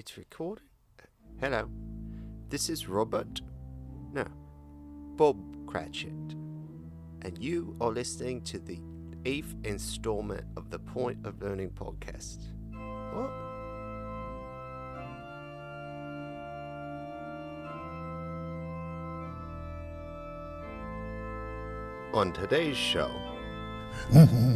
It's recording? Hello. This is Robert. No. Bob Cratchit. And you are listening to the eighth installment of the Point of Learning podcast. What? On today's show,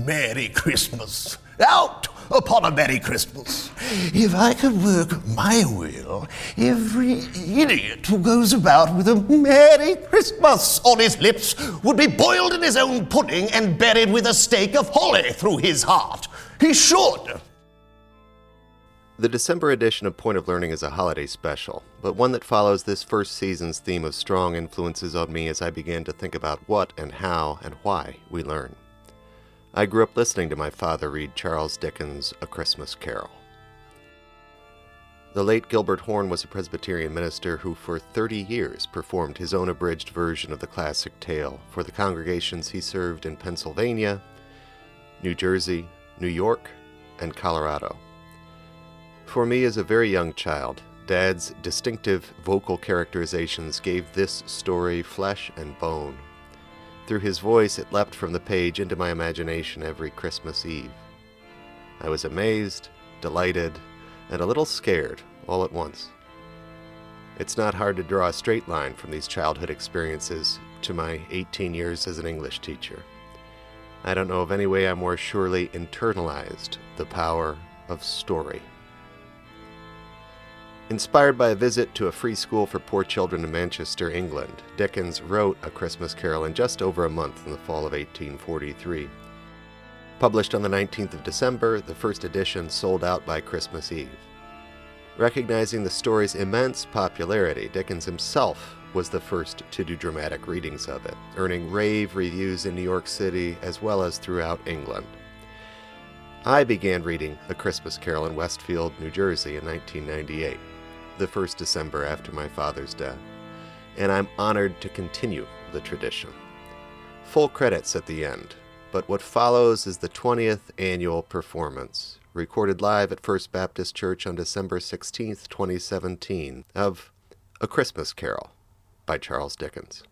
Merry Christmas. Out upon a Merry Christmas. If I could work my will, every idiot who goes about with a Merry Christmas on his lips would be boiled in his own pudding and buried with a stake of holly through his heart. He should. The December edition of Point of Learning is a holiday special, but one that follows this first season's theme of strong influences on me as I began to think about what and how and why we learn. I grew up listening to my father read Charles Dickens' A Christmas Carol. The late Gilbert Horn was a Presbyterian minister who, for 30 years, performed his own abridged version of the classic tale for the congregations he served in Pennsylvania, New Jersey, New York, and Colorado. For me, as a very young child, Dad's distinctive vocal characterizations gave this story flesh and bone. Through his voice, it leapt from the page into my imagination every Christmas Eve. I was amazed, delighted, and a little scared all at once. It's not hard to draw a straight line from these childhood experiences to my 18 years as an English teacher. I don't know of any way I more surely internalized the power of story. Inspired by a visit to a free school for poor children in Manchester, England, Dickens wrote A Christmas Carol in just over a month in the fall of 1843. Published on the 19th of December, the first edition sold out by Christmas Eve. Recognizing the story's immense popularity, Dickens himself was the first to do dramatic readings of it, earning rave reviews in New York City as well as throughout England. I began reading A Christmas Carol in Westfield, New Jersey in 1998 the first December after my father's death, and I'm honored to continue the tradition. Full credits at the end, but what follows is the 20th annual performance, recorded live at First Baptist Church on December 16, 2017, of A Christmas Carol by Charles Dickens.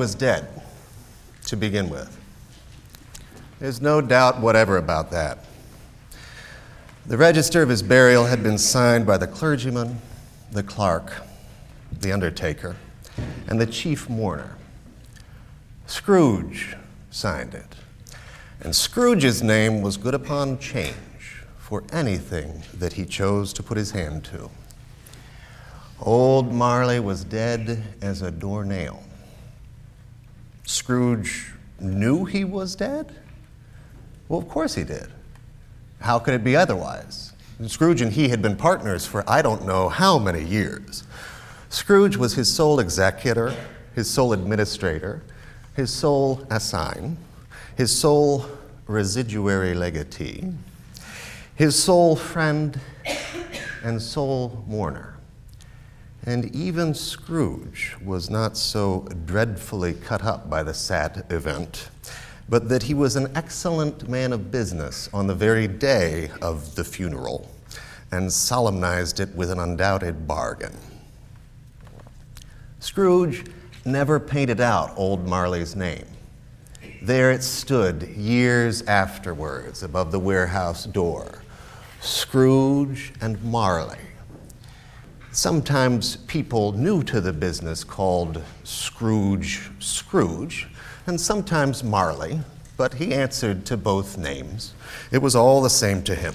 Was dead to begin with. There's no doubt whatever about that. The register of his burial had been signed by the clergyman, the clerk, the undertaker, and the chief mourner. Scrooge signed it. And Scrooge's name was good upon change for anything that he chose to put his hand to. Old Marley was dead as a doornail. Scrooge knew he was dead? Well, of course he did. How could it be otherwise? Scrooge and he had been partners for I don't know how many years. Scrooge was his sole executor, his sole administrator, his sole assign, his sole residuary legatee, his sole friend and sole mourner. And even Scrooge was not so dreadfully cut up by the sad event, but that he was an excellent man of business on the very day of the funeral and solemnized it with an undoubted bargain. Scrooge never painted out old Marley's name. There it stood years afterwards above the warehouse door Scrooge and Marley. Sometimes people new to the business called Scrooge Scrooge, and sometimes Marley, but he answered to both names. It was all the same to him.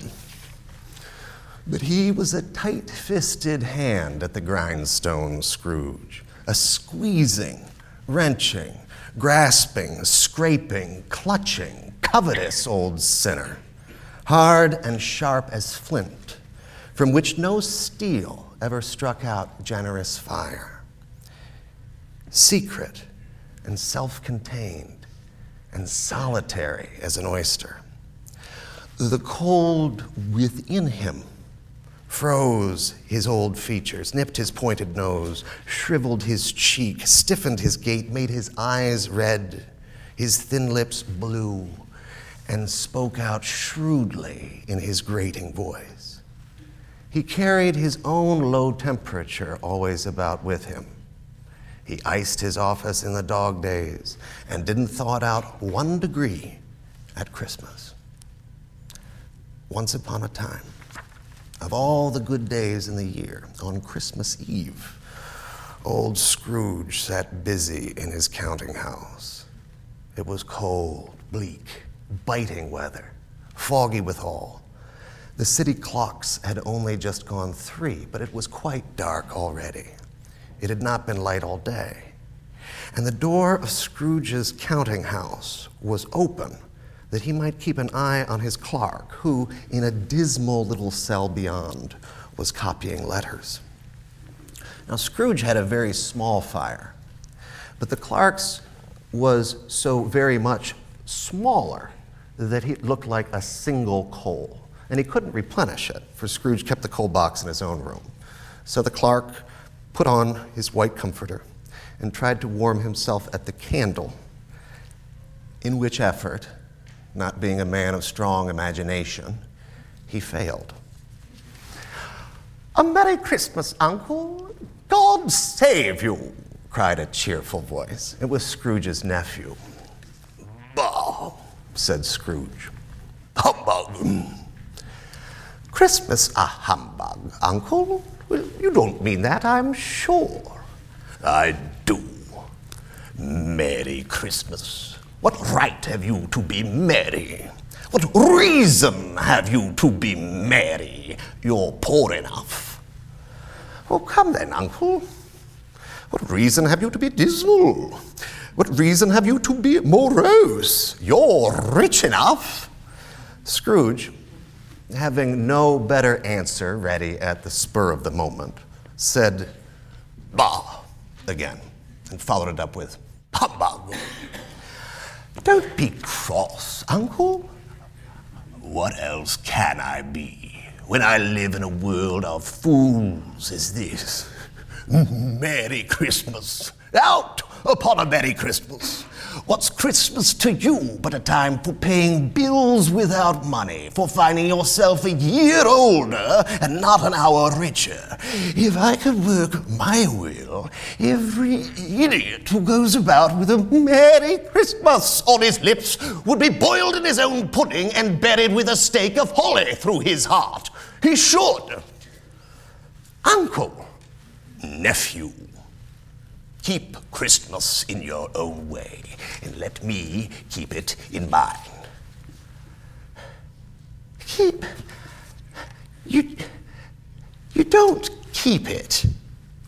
But he was a tight fisted hand at the grindstone, Scrooge, a squeezing, wrenching, grasping, scraping, clutching, covetous old sinner, hard and sharp as flint, from which no steel ever struck out generous fire. Secret and self contained and solitary as an oyster. The cold within him froze his old features, nipped his pointed nose, shriveled his cheek, stiffened his gait, made his eyes red, his thin lips blue, and spoke out shrewdly in his grating voice. He carried his own low temperature always about with him. He iced his office in the dog days and didn't thaw out one degree at Christmas. Once upon a time, of all the good days in the year, on Christmas Eve, old Scrooge sat busy in his counting house. It was cold, bleak, biting weather, foggy withal. The city clocks had only just gone three, but it was quite dark already. It had not been light all day. And the door of Scrooge's counting house was open that he might keep an eye on his clerk, who, in a dismal little cell beyond, was copying letters. Now, Scrooge had a very small fire, but the clerk's was so very much smaller that it looked like a single coal. And he couldn't replenish it, for Scrooge kept the coal box in his own room. So the clerk put on his white comforter and tried to warm himself at the candle, in which effort not being a man of strong imagination, he failed. A Merry Christmas, Uncle. God save you, cried a cheerful voice. It was Scrooge's nephew. Bah, said Scrooge. Humbug. Christmas a humbug, Uncle? Well, you don't mean that, I'm sure. I do. Merry Christmas. What right have you to be merry? What reason have you to be merry? You're poor enough. Oh, come then, uncle. What reason have you to be dismal? What reason have you to be morose? You're rich enough. Scrooge, having no better answer ready at the spur of the moment, said, Bah, again, and followed it up with, Humbug. Don't be cross, Uncle. What else can I be when I live in a world of fools as this? Merry Christmas! Out upon a Merry Christmas! What's Christmas to you but a time for paying bills without money, for finding yourself a year older and not an hour richer? If I could work my will, every idiot who goes about with a Merry Christmas on his lips would be boiled in his own pudding and buried with a stake of holly through his heart. He should. Uncle, nephew, keep Christmas in your own way, and let me keep it in mine. Keep. You. You don't keep it.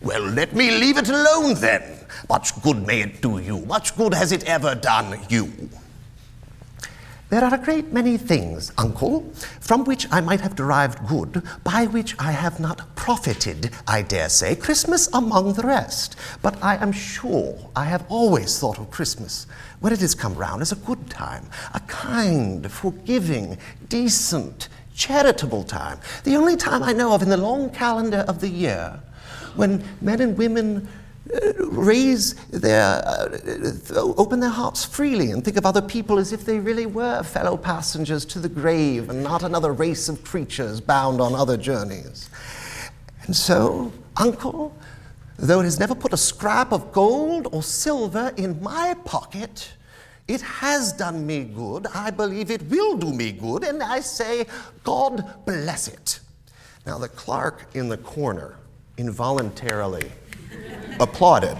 Well, let me leave it alone then. Much good may it do you. Much good has it ever done you. There are a great many things, uncle, from which I might have derived good, by which I have not profited, I dare say, Christmas among the rest. But I am sure I have always thought of Christmas, when it has come round, as a good time, a kind, forgiving, decent, charitable time, the only time I know of in the long calendar of the year when men and women raise their, uh, open their hearts freely and think of other people as if they really were fellow passengers to the grave and not another race of creatures bound on other journeys. And so, Uncle, though it has never put a scrap of gold or silver in my pocket, it has done me good. I believe it will do me good, and I say, God bless it. Now, the clerk in the corner involuntarily applauded.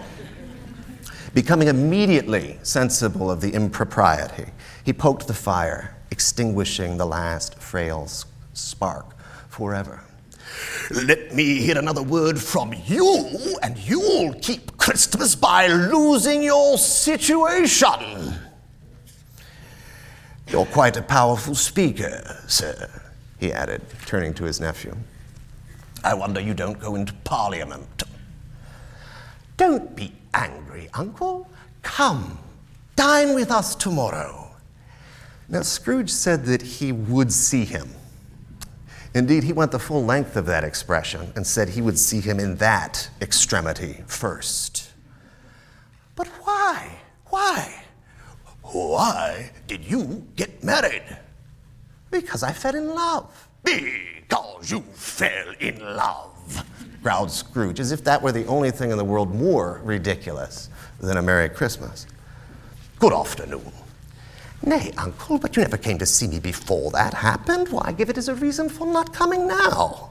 Becoming immediately sensible of the impropriety, he poked the fire, extinguishing the last frail spark forever. Let me hear another word from you, and you'll keep Christmas by losing your situation. You're quite a powerful speaker, sir, he added, turning to his nephew. I wonder you don't go into Parliament. Don't be angry, Uncle. Come, dine with us tomorrow. Now, Scrooge said that he would see him. Indeed, he went the full length of that expression and said he would see him in that extremity first. But why? Why? Why did you get married? Because I fell in love. Because you fell in love growled Scrooge, as if that were the only thing in the world more ridiculous than a Merry Christmas. Good afternoon. Nay, uncle, but you never came to see me before that happened. Why give it as a reason for not coming now?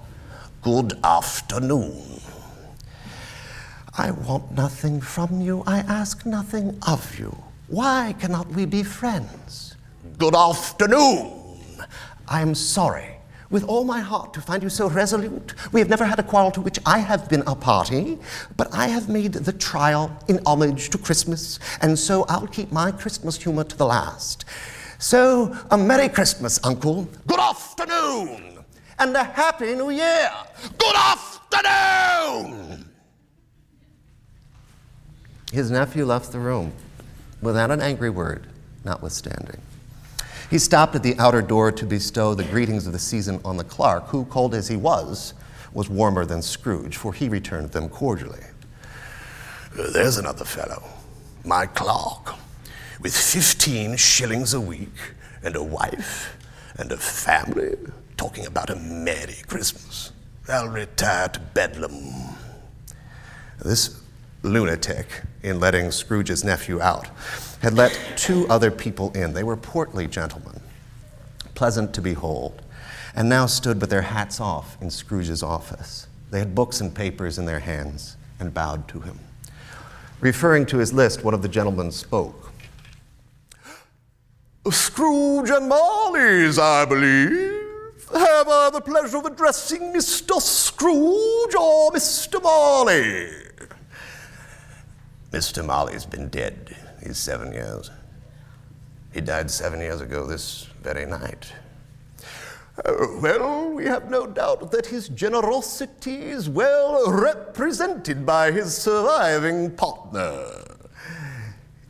Good afternoon. I want nothing from you. I ask nothing of you. Why cannot we be friends? Good afternoon. I am sorry with all my heart to find you so resolute. We have never had a quarrel to which I have been a party, but I have made the trial in homage to Christmas, and so I'll keep my Christmas humor to the last. So, a Merry Christmas, Uncle. Good afternoon! And a Happy New Year! Good afternoon! His nephew left the room without an angry word, notwithstanding. He stopped at the outer door to bestow the greetings of the season on the clerk, who, cold as he was, was warmer than Scrooge, for he returned them cordially. There's another fellow, my clerk, with 15 shillings a week and a wife and a family, talking about a Merry Christmas. I'll retire to Bedlam. This lunatic, in letting Scrooge's nephew out, had let two other people in. They were portly gentlemen, pleasant to behold, and now stood with their hats off in Scrooge's office. They had books and papers in their hands and bowed to him. Referring to his list, one of the gentlemen spoke. Scrooge and Marley's, I believe. Have I the pleasure of addressing Mr. Scrooge or Mr. Marley? Mr. Marley's been dead He's seven years. He died seven years ago this very night. Uh, well, we have no doubt that his generosity is well represented by his surviving partner.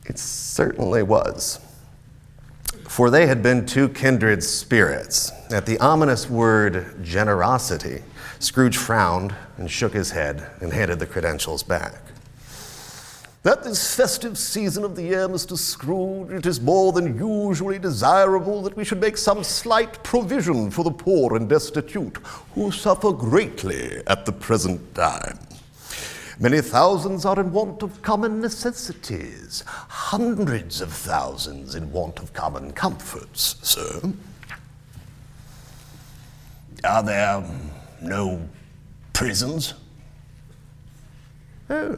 It certainly was. For they had been two kindred spirits. At the ominous word generosity, Scrooge frowned and shook his head and handed the credentials back. At this festive season of the year, Mr. Scrooge, it is more than usually desirable that we should make some slight provision for the poor and destitute, who suffer greatly at the present time. Many thousands are in want of common necessities, hundreds of thousands in want of common comforts, sir. Are there no prisons? Oh,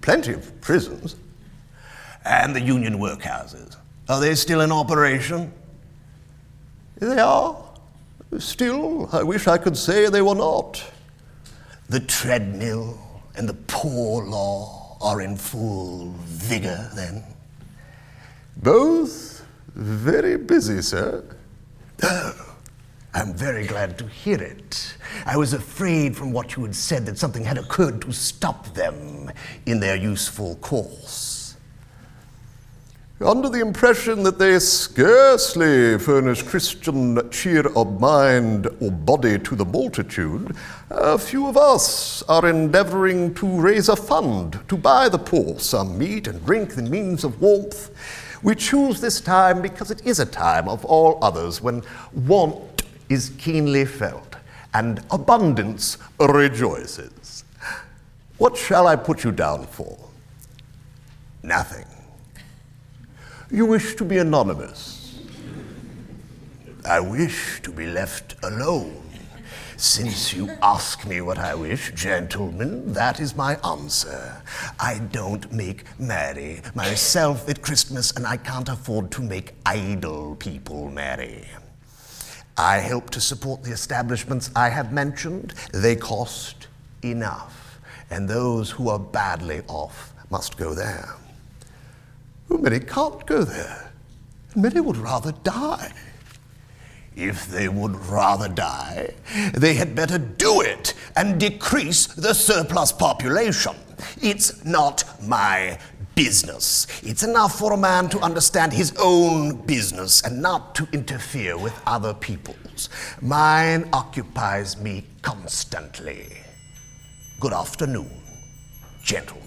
plenty of prisons. And the union workhouses, are they still in operation? They are. Still, I wish I could say they were not. The treadmill and the poor law are in full vigor then? Both very busy, sir. Oh. I'm very glad to hear it. I was afraid from what you had said that something had occurred to stop them in their useful course under the impression that they scarcely furnish Christian cheer of mind or body to the multitude, a few of us are endeavoring to raise a fund to buy the poor some meat and drink and means of warmth. We choose this time because it is a time of all others when want is keenly felt and abundance rejoices. What shall I put you down for? Nothing. You wish to be anonymous. I wish to be left alone. Since you ask me what I wish, gentlemen, that is my answer. I don't make merry myself at Christmas, and I can't afford to make idle people merry. I help to support the establishments I have mentioned. They cost enough, and those who are badly off must go there. Many can't go there. and Many would rather die. If they would rather die, they had better do it and decrease the surplus population. It's not my business. It's enough for a man to understand his own business and not to interfere with other people's. Mine occupies me constantly. Good afternoon, gentlemen.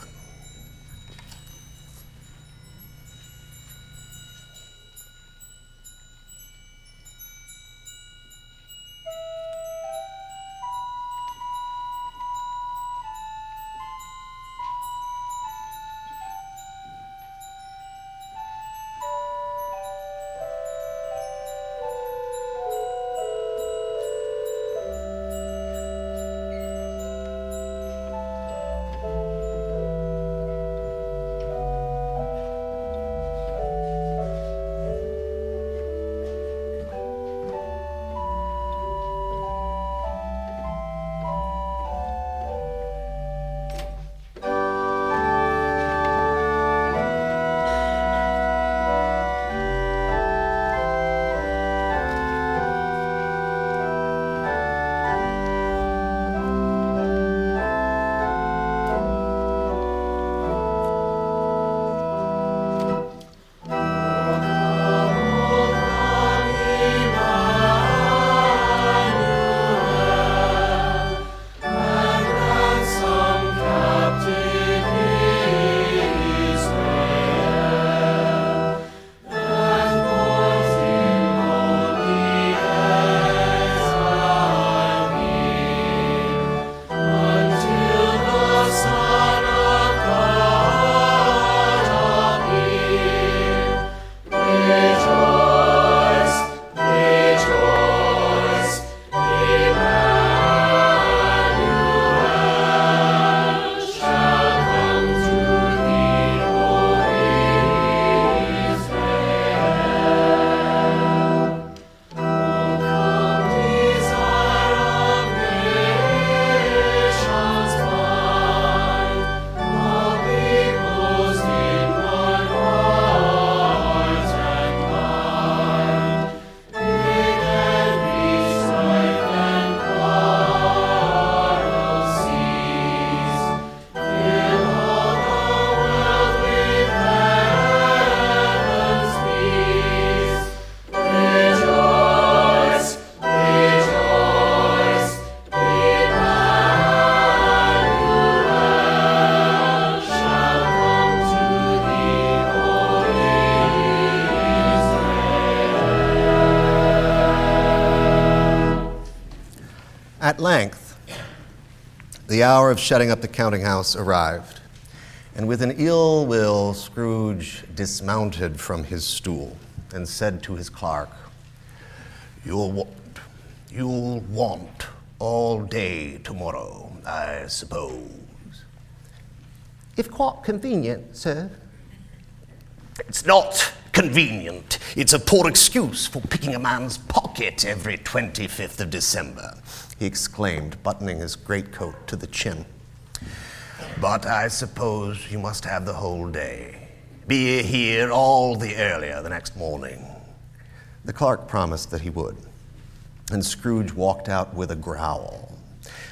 At length, the hour of shutting up the counting house arrived, and with an ill will, Scrooge dismounted from his stool and said to his clerk, You'll want, you'll want all day tomorrow, I suppose. If quite convenient, sir. It's not convenient. It's a poor excuse for picking a man's pocket every 25th of December, he exclaimed, buttoning his greatcoat to the chin. But I suppose you must have the whole day. Be here all the earlier the next morning. The clerk promised that he would, and Scrooge walked out with a growl,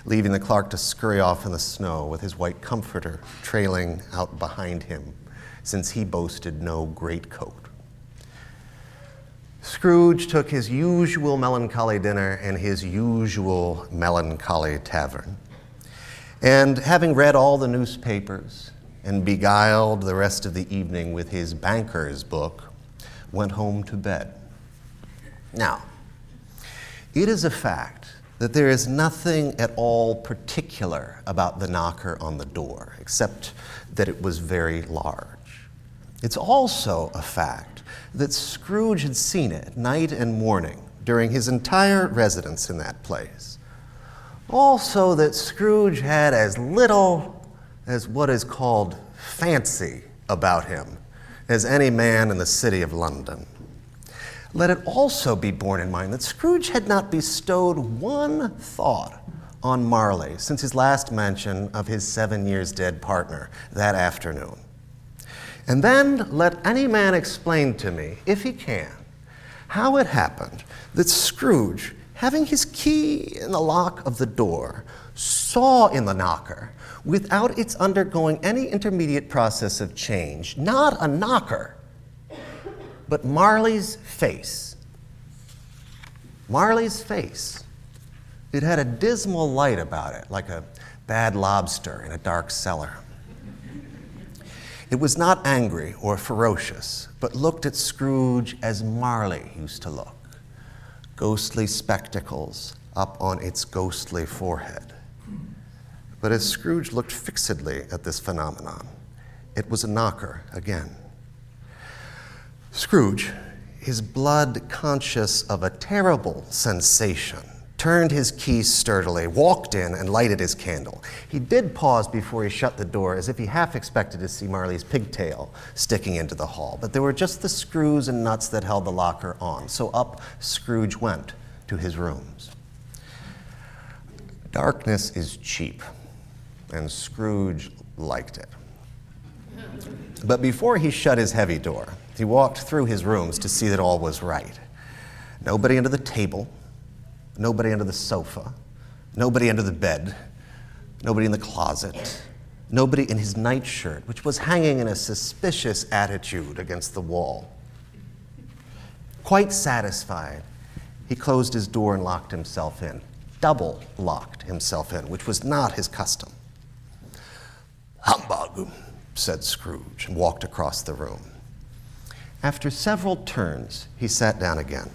leaving the clerk to scurry off in the snow with his white comforter trailing out behind him, since he boasted no greatcoat. Scrooge took his usual melancholy dinner in his usual melancholy tavern. And having read all the newspapers and beguiled the rest of the evening with his banker's book, went home to bed. Now, it is a fact that there is nothing at all particular about the knocker on the door, except that it was very large. It's also a fact that Scrooge had seen it night and morning during his entire residence in that place. Also, that Scrooge had as little as what is called fancy about him as any man in the city of London. Let it also be borne in mind that Scrooge had not bestowed one thought on Marley since his last mention of his seven years dead partner that afternoon. And then let any man explain to me, if he can, how it happened that Scrooge, having his key in the lock of the door, saw in the knocker, without its undergoing any intermediate process of change, not a knocker, but Marley's face. Marley's face. It had a dismal light about it, like a bad lobster in a dark cellar. It was not angry or ferocious, but looked at Scrooge as Marley used to look ghostly spectacles up on its ghostly forehead. But as Scrooge looked fixedly at this phenomenon, it was a knocker again. Scrooge, his blood conscious of a terrible sensation, turned his key sturdily, walked in, and lighted his candle. He did pause before he shut the door, as if he half expected to see Marley's pigtail sticking into the hall. But there were just the screws and nuts that held the locker on, so up Scrooge went to his rooms. Darkness is cheap, and Scrooge liked it. But before he shut his heavy door, he walked through his rooms to see that all was right. Nobody under the table, nobody under the sofa, nobody under the bed, nobody in the closet, nobody in his nightshirt, which was hanging in a suspicious attitude against the wall. Quite satisfied, he closed his door and locked himself in, double locked himself in, which was not his custom. Humbug, said Scrooge, and walked across the room. After several turns, he sat down again.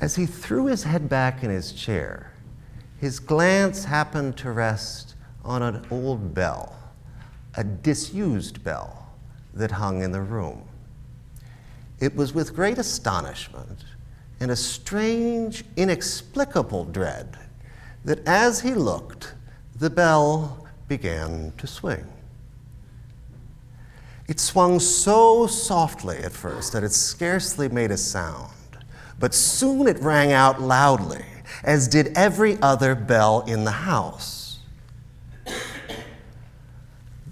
As he threw his head back in his chair, his glance happened to rest on an old bell, a disused bell that hung in the room. It was with great astonishment and a strange, inexplicable dread that as he looked, the bell began to swing. It swung so softly at first that it scarcely made a sound. But soon it rang out loudly, as did every other bell in the house.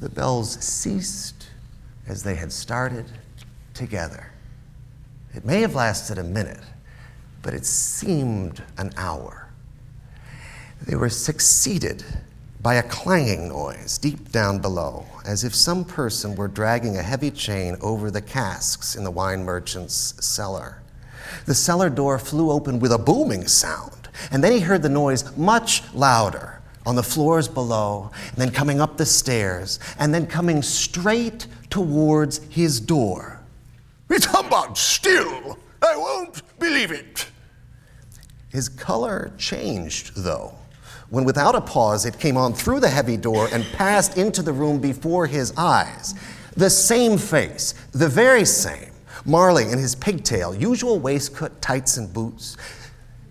The bells ceased as they had started together. It may have lasted a minute, but it seemed an hour. They were succeeded by a clanging noise deep down below, as if some person were dragging a heavy chain over the casks in the wine merchant's cellar. The cellar door flew open with a booming sound, and then he heard the noise much louder on the floors below, and then coming up the stairs, and then coming straight towards his door. It's humbug still! I won't believe it! His color changed, though, when without a pause it came on through the heavy door and passed into the room before his eyes. The same face, the very same. Marley in his pigtail, usual waistcoat, tights, and boots.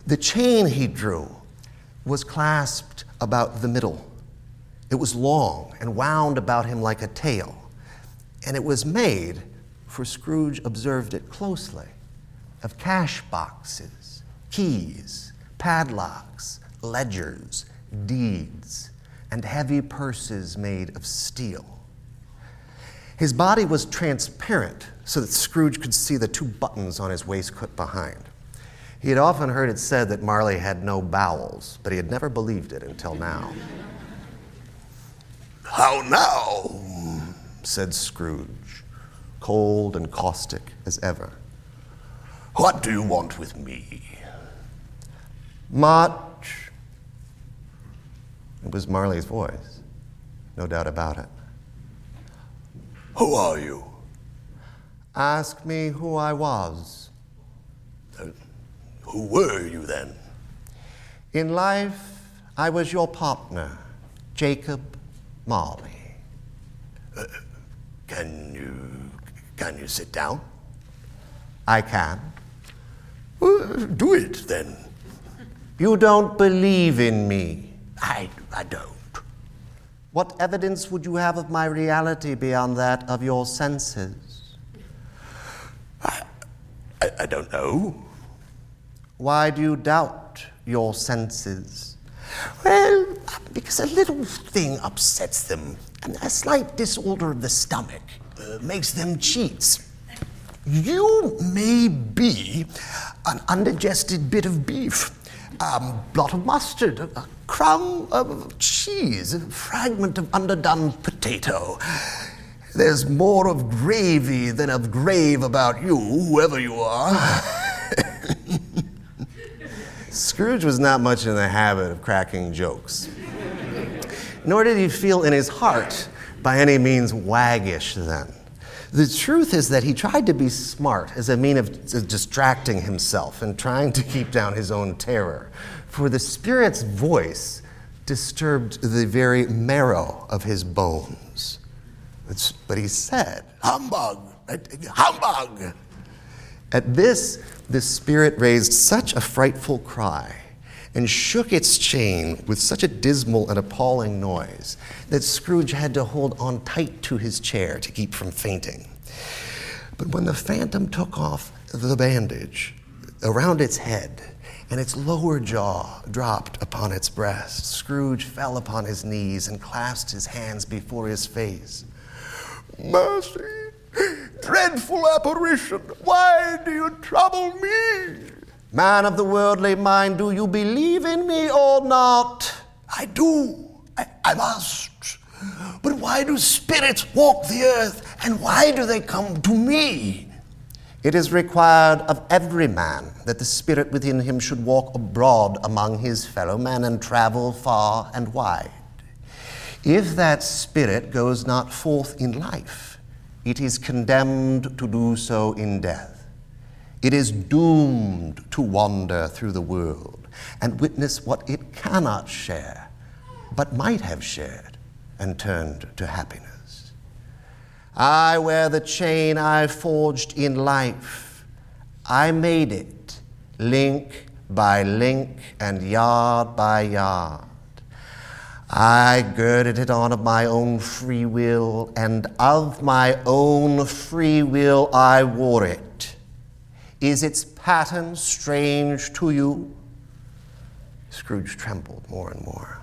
The chain he drew was clasped about the middle. It was long and wound about him like a tail. And it was made, for Scrooge observed it closely, of cash boxes, keys, padlocks, ledgers, deeds, and heavy purses made of steel. His body was transparent so that Scrooge could see the two buttons on his waistcoat behind. He had often heard it said that Marley had no bowels, but he had never believed it until now. How now? said Scrooge, cold and caustic as ever. What do you want with me? Much. It was Marley's voice, no doubt about it. Who are you? Ask me who I was. Uh, who were you then? In life, I was your partner, Jacob Marley. Uh, can you can you sit down? I can. Well, do it then. You don't believe in me. I, I don't. What evidence would you have of my reality beyond that of your senses? I, I, I don't know. Why do you doubt your senses? Well, because a little thing upsets them, and a slight disorder of the stomach uh, makes them cheats. You may be an undigested bit of beef, a blot of mustard, a crumb of cheese, a fragment of underdone potato. There's more of gravy than of grave about you, whoever you are. Scrooge was not much in the habit of cracking jokes. Nor did he feel in his heart by any means waggish then. The truth is that he tried to be smart as a mean of distracting himself and trying to keep down his own terror. For the Spirit's voice disturbed the very marrow of his bones. But he said, Humbug! Humbug! At this, the Spirit raised such a frightful cry and shook its chain with such a dismal and appalling noise that Scrooge had to hold on tight to his chair to keep from fainting. But when the phantom took off the bandage around its head and its lower jaw dropped upon its breast, Scrooge fell upon his knees and clasped his hands before his face. Mercy! Dreadful apparition, why do you trouble me? Man of the worldly mind, do you believe in me or not? I do. I, I must. But why do spirits walk the earth, and why do they come to me? It is required of every man that the spirit within him should walk abroad among his fellow men and travel far and wide. If that spirit goes not forth in life, it is condemned to do so in death. It is doomed to wander through the world and witness what it cannot share, but might have shared and turned to happiness. I wear the chain I forged in life. I made it link by link and yard by yard. I girded it on of my own free will, and of my own free will I wore it. Is its pattern strange to you? Scrooge trembled more and more.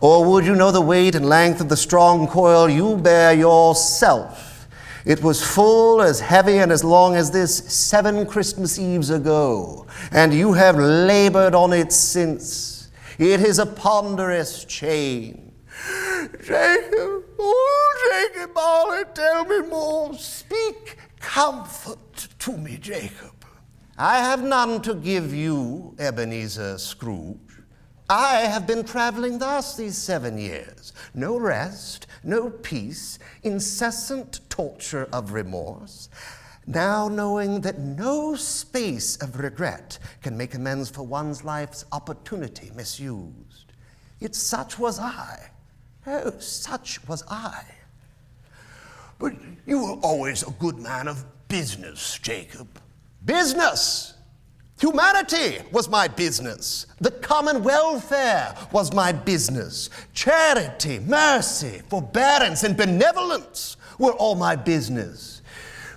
Or would you know the weight and length of the strong coil you bear yourself? It was full, as heavy, and as long as this seven Christmas Eves ago, and you have labored on it since. It is a ponderous chain. Jacob, oh, Jacob, Marley, tell me more. Speak comfort to me, Jacob. I have none to give you, Ebenezer Scrooge. I have been traveling thus these seven years. No rest, no peace, incessant torture of remorse. Now knowing that no space of regret can make amends for one's life's opportunity misused. Yet such was I. Oh, such was I. But you were always a good man of business, Jacob. Business! Humanity was my business. The common welfare was my business. Charity, mercy, forbearance, and benevolence were all my business.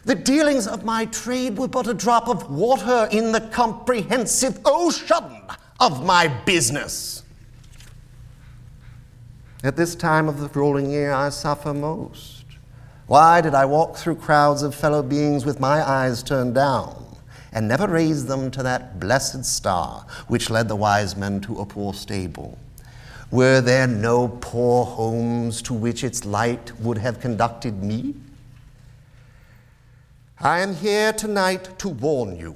The dealings of my trade were but a drop of water in the comprehensive ocean of my business. At this time of the rolling year, I suffer most. Why did I walk through crowds of fellow beings with my eyes turned down? and never raise them to that blessed star which led the wise men to a poor stable? Were there no poor homes to which its light would have conducted me? I am here tonight to warn you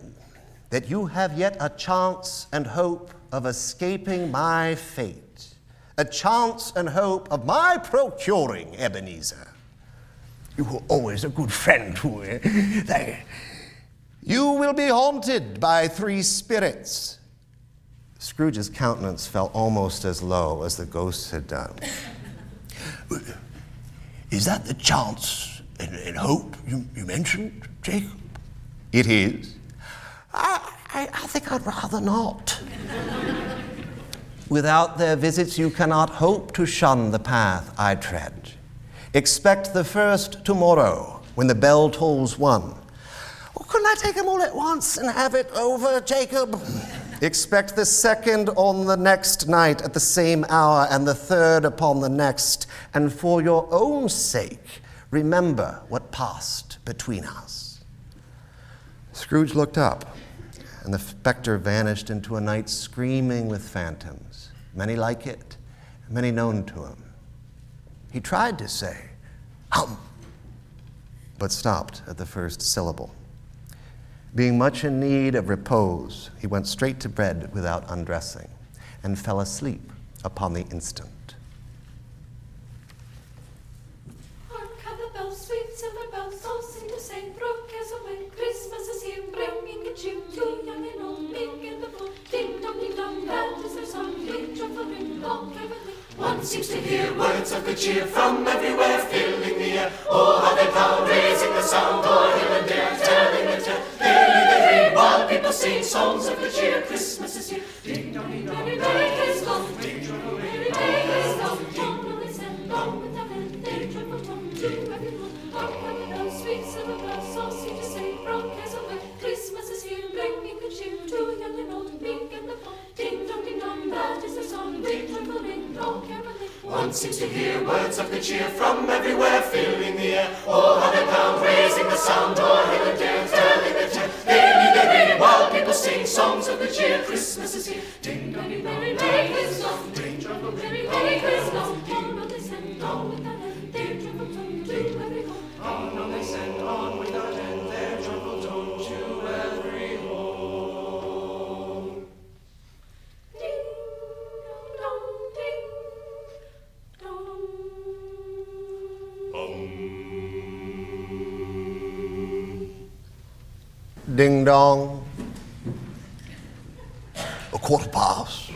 that you have yet a chance and hope of escaping my fate, a chance and hope of my procuring Ebenezer. You were always a good friend to me. Eh? Thank you will be haunted by three spirits. Scrooge's countenance fell almost as low as the ghost had done. Is that the chance and, and hope you, you, mentioned, Jacob? It is. I, I, I think I'd rather not. Without their visits, you cannot hope to shun the path I tread. Expect the first tomorrow when the bell tolls one couldn't I take them all at once and have it over, Jacob? Expect the second on the next night at the same hour, and the third upon the next. And for your own sake, remember what passed between us. Scrooge looked up, and the specter vanished into a night screaming with phantoms, many like it, many known to him. He tried to say, hum, but stopped at the first syllable. Being much in need of repose, he went straight to bed without undressing and fell asleep upon the instant. Seems to hear words of good cheer from everywhere, filling the air. Oh, how they pound, raising the sound, oh, o'er hill and dale, telling the tale. Daily they ring while people sing songs of good cheer. Christmas is here. Ding dong, ding dong, Merry Christmas. One seems to hear words of good cheer from everywhere, filling the air. All they pound, raising the sound, o'er hill and dale, telling the tale. They ring while people sing songs of good cheer. Christmas is here. Ding Ding dong, A quarter past.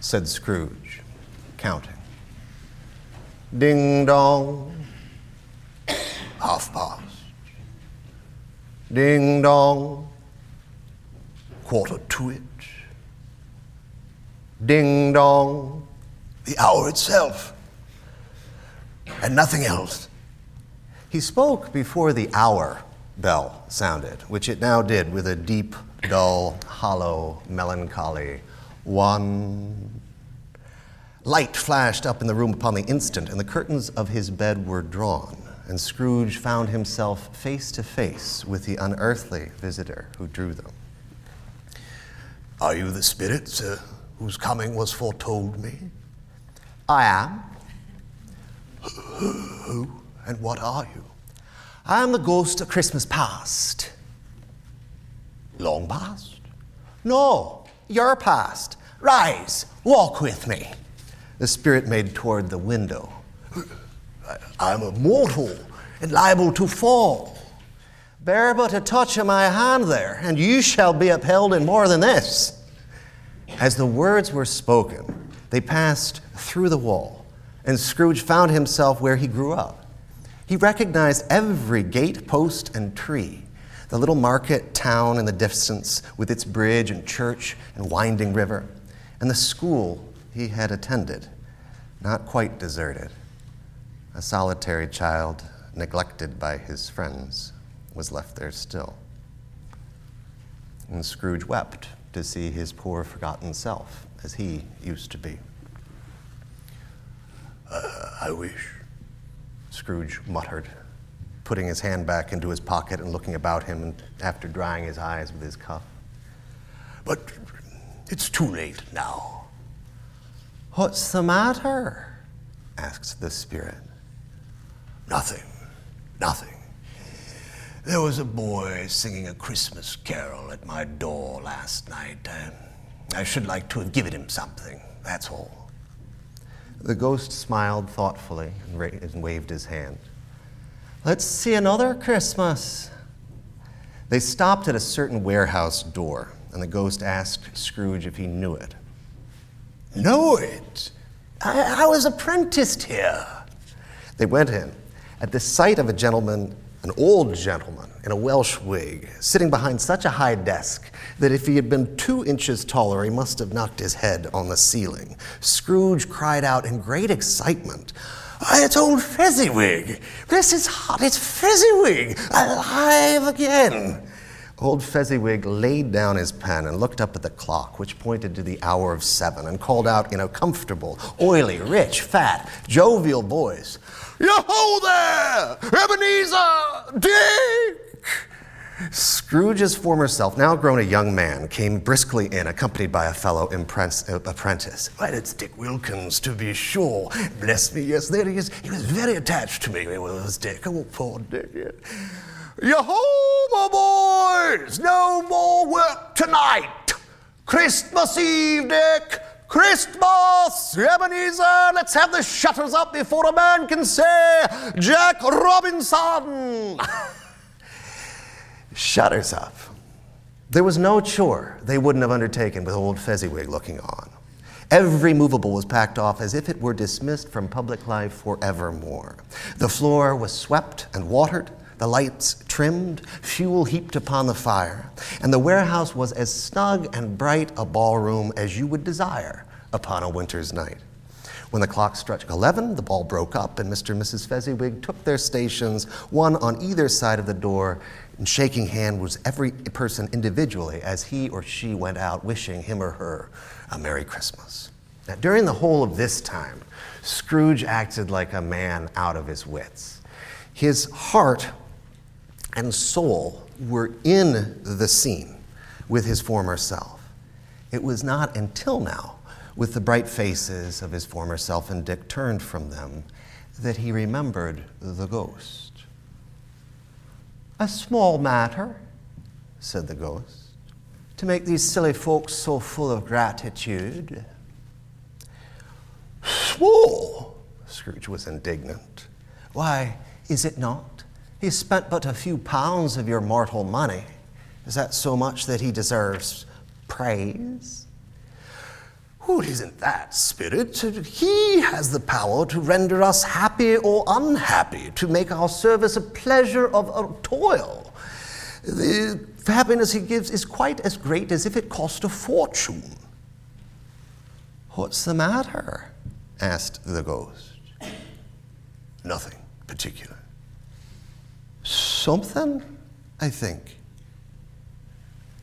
said Scrooge, counting. Ding dong, Half past. ding dong, Quarter to it. ding dong. The hour itself. And nothing else. He spoke before the hour bell sounded, which it now did with a deep, dull, hollow, melancholy one. Light flashed up in the room upon the instant, and the curtains of his bed were drawn, and Scrooge found himself face to face with the unearthly visitor who drew them. Are you the spirit uh, whose coming was foretold me? I am. Who and what are you? I am the ghost of Christmas past. Long past? No, your past. Rise, walk with me. The spirit made toward the window. I am a mortal and liable to fall. Bear but a touch of my hand there, and you shall be upheld in more than this. As the words were spoken, They passed through the wall, and Scrooge found himself where he grew up. He recognized every gate post and tree, the little market town in the distance with its bridge and church and winding river, and the school he had attended, not quite deserted. A solitary child, neglected by his friends, was left there still. And Scrooge wept to see his poor, forgotten self as he used to be. Uh, I wish. Scrooge muttered, putting his hand back into his pocket and looking about him and after drying his eyes with his cuff. But it's too late now. What's the matter? asks the spirit. Nothing. Nothing. There was a boy singing a Christmas carol at my door last night. Uh, I should like to have given him something, that's all. The ghost smiled thoughtfully and, and waved his hand. Let's see another Christmas. They stopped at a certain warehouse door, and the ghost asked Scrooge if he knew it. Know it? I, I was apprenticed here. They went in. At the sight of a gentleman, an old gentleman in a Welsh wig, sitting behind such a high desk that if he had been two inches taller, he must have knocked his head on the ceiling, Scrooge cried out in great excitement. "Ah, It's old Fezziwig. This is hot. It's Fezziwig. Alive again. Old Fezziwig laid down his pen and looked up at the clock, which pointed to the hour of seven, and called out in a comfortable, oily, rich, fat, jovial voice, Yo-ho there! Ebenezer! Dick! Scrooge's former self, now grown a young man, came briskly in, accompanied by a fellow uh, apprentice. Why, it's Dick Wilkins, to be sure. Bless me, yes, there he is. He was very attached to me, it was Dick. Oh, poor Dick. yeah. Yo-ho, my boys! No more work tonight! Christmas Eve, Dick! Christmas! Ebenezer, let's have the shutters up before a man can say, Jack Robinson! Shutters up. There was no chore they wouldn't have undertaken with old Fezziwig looking on. Every movable was packed off as if it were dismissed from public life forevermore. The floor was swept and watered, the lights trimmed, fuel heaped upon the fire, and the warehouse was as snug and bright a ballroom as you would desire upon a winter's night. When the clock struck 11, the ball broke up, and Mr. and Mrs. Fezziwig took their stations, one on either side of the door, and shaking hand was every person individually as he or she went out wishing him or her a Merry Christmas. Now, during the whole of this time, Scrooge acted like a man out of his wits. His heart and soul were in the scene with his former self. It was not until now, with the bright faces of his former self and Dick turned from them, that he remembered the ghost. A small matter, said the ghost, to make these silly folks so full of gratitude. Small? Scrooge was indignant. Why, is it not? He spent but a few pounds of your mortal money. Is that so much that he deserves praise? It isn't that, Spirit. He has the power to render us happy or unhappy, to make our service a pleasure of a toil. The happiness he gives is quite as great as if it cost a fortune. What's the matter? asked the ghost. Nothing particular. Something, I think.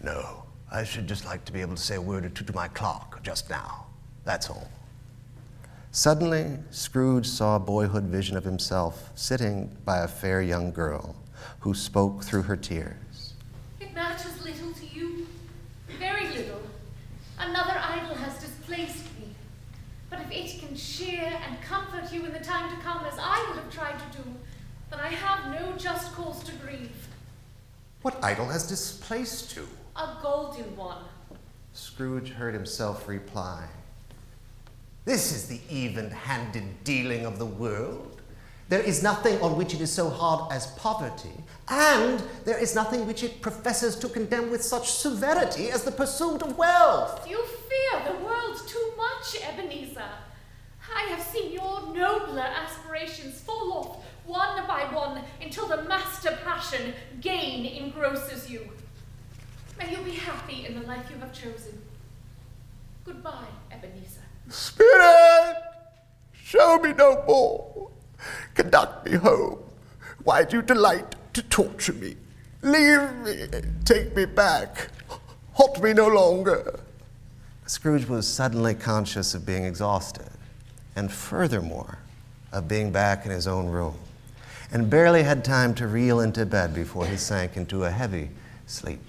No, I should just like to be able to say a word or two to my clerk just now. That's all. Suddenly, Scrooge saw a boyhood vision of himself sitting by a fair young girl who spoke through her tears. It matters little to you. Very little. Another idol has displaced me. But if it can cheer and comfort you in the time to come as I would have tried to do, then I have no just cause to grieve. What idol has displaced you? A golden one. Scrooge heard himself reply. This is the even handed dealing of the world. There is nothing on which it is so hard as poverty, and there is nothing which it professes to condemn with such severity as the pursuit of wealth. You fear the world too much, Ebenezer. I have seen your nobler aspirations fall off one by one until the master passion, gain, engrosses you. May you be happy in the life you have chosen. Goodbye, Ebenezer. Spirit, show me no more. Conduct me home. Why do you delight to torture me? Leave me, take me back. Halt me no longer. Scrooge was suddenly conscious of being exhausted, and furthermore, of being back in his own room, and barely had time to reel into bed before he sank into a heavy sleep.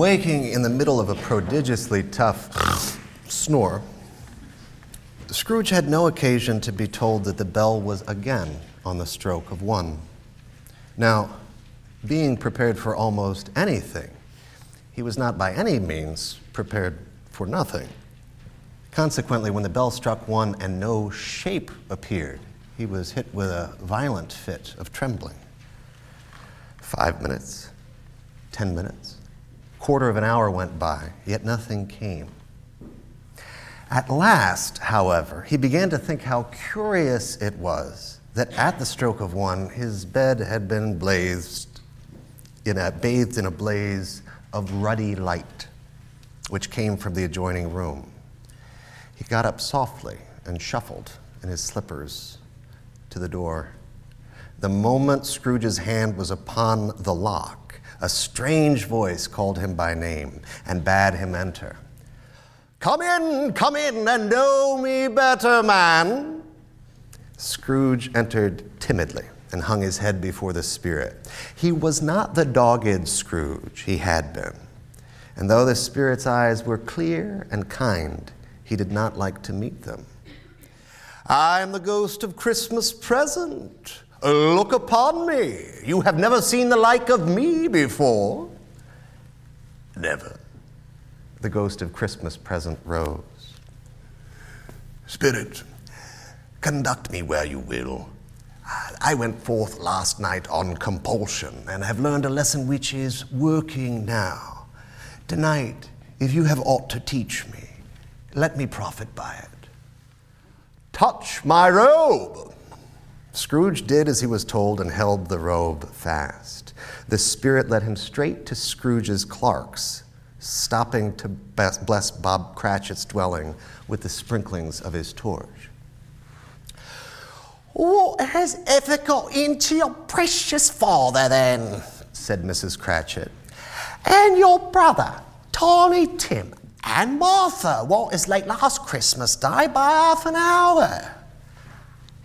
Awaking in the middle of a prodigiously tough snore, Scrooge had no occasion to be told that the bell was again on the stroke of one. Now, being prepared for almost anything, he was not by any means prepared for nothing. Consequently, when the bell struck one and no shape appeared, he was hit with a violent fit of trembling. Five minutes, ten minutes, Quarter of an hour went by, yet nothing came. At last, however, he began to think how curious it was that at the stroke of one, his bed had been blazed in a, bathed in a blaze of ruddy light, which came from the adjoining room. He got up softly and shuffled in his slippers to the door. The moment Scrooge's hand was upon the lock, a strange voice called him by name and bade him enter. Come in, come in, and know me better, man. Scrooge entered timidly and hung his head before the Spirit. He was not the dogged Scrooge he had been. And though the Spirit's eyes were clear and kind, he did not like to meet them. I am the ghost of Christmas present. Look upon me. You have never seen the like of me before. Never the ghost of Christmas present rose. Spirit, conduct me where you will. I went forth last night on compulsion and have learned a lesson which is working now. Tonight, if you have aught to teach me, let me profit by it. Touch my robe! Scrooge did as he was told and held the robe fast. The Spirit led him straight to Scrooge's clerks stopping to bless Bob Cratchit's dwelling with the sprinklings of his torch. What has ever got into your precious father then? said Mrs. Cratchit. And your brother, Tiny Tim, and Martha, what is late last Christmas Day by half an hour?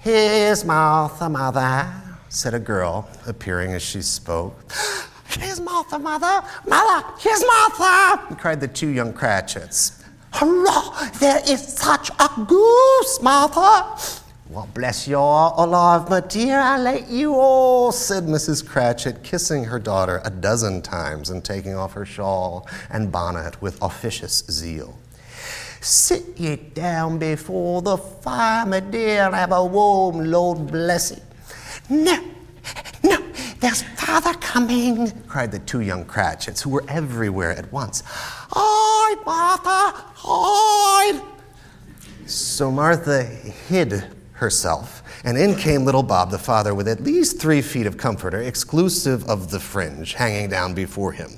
Here's Martha, mother, said a girl, appearing as she spoke. Here's Martha, mother! Mother, here's Martha! cried the two young Cratchits. Hurrah! There is such a goose, Martha! Well, bless your alive, my dear, I let you all, said Mrs. Cratchit, kissing her daughter a dozen times and taking off her shawl and bonnet with officious zeal. Sit ye down before the fire, my dear, and have a warm, Lord bless it. No, no, there's father coming, cried the two young Cratchits, who were everywhere at once. Hide, Martha, hide! So Martha hid herself, and in came little Bob the father with at least three feet of comforter, exclusive of the fringe hanging down before him,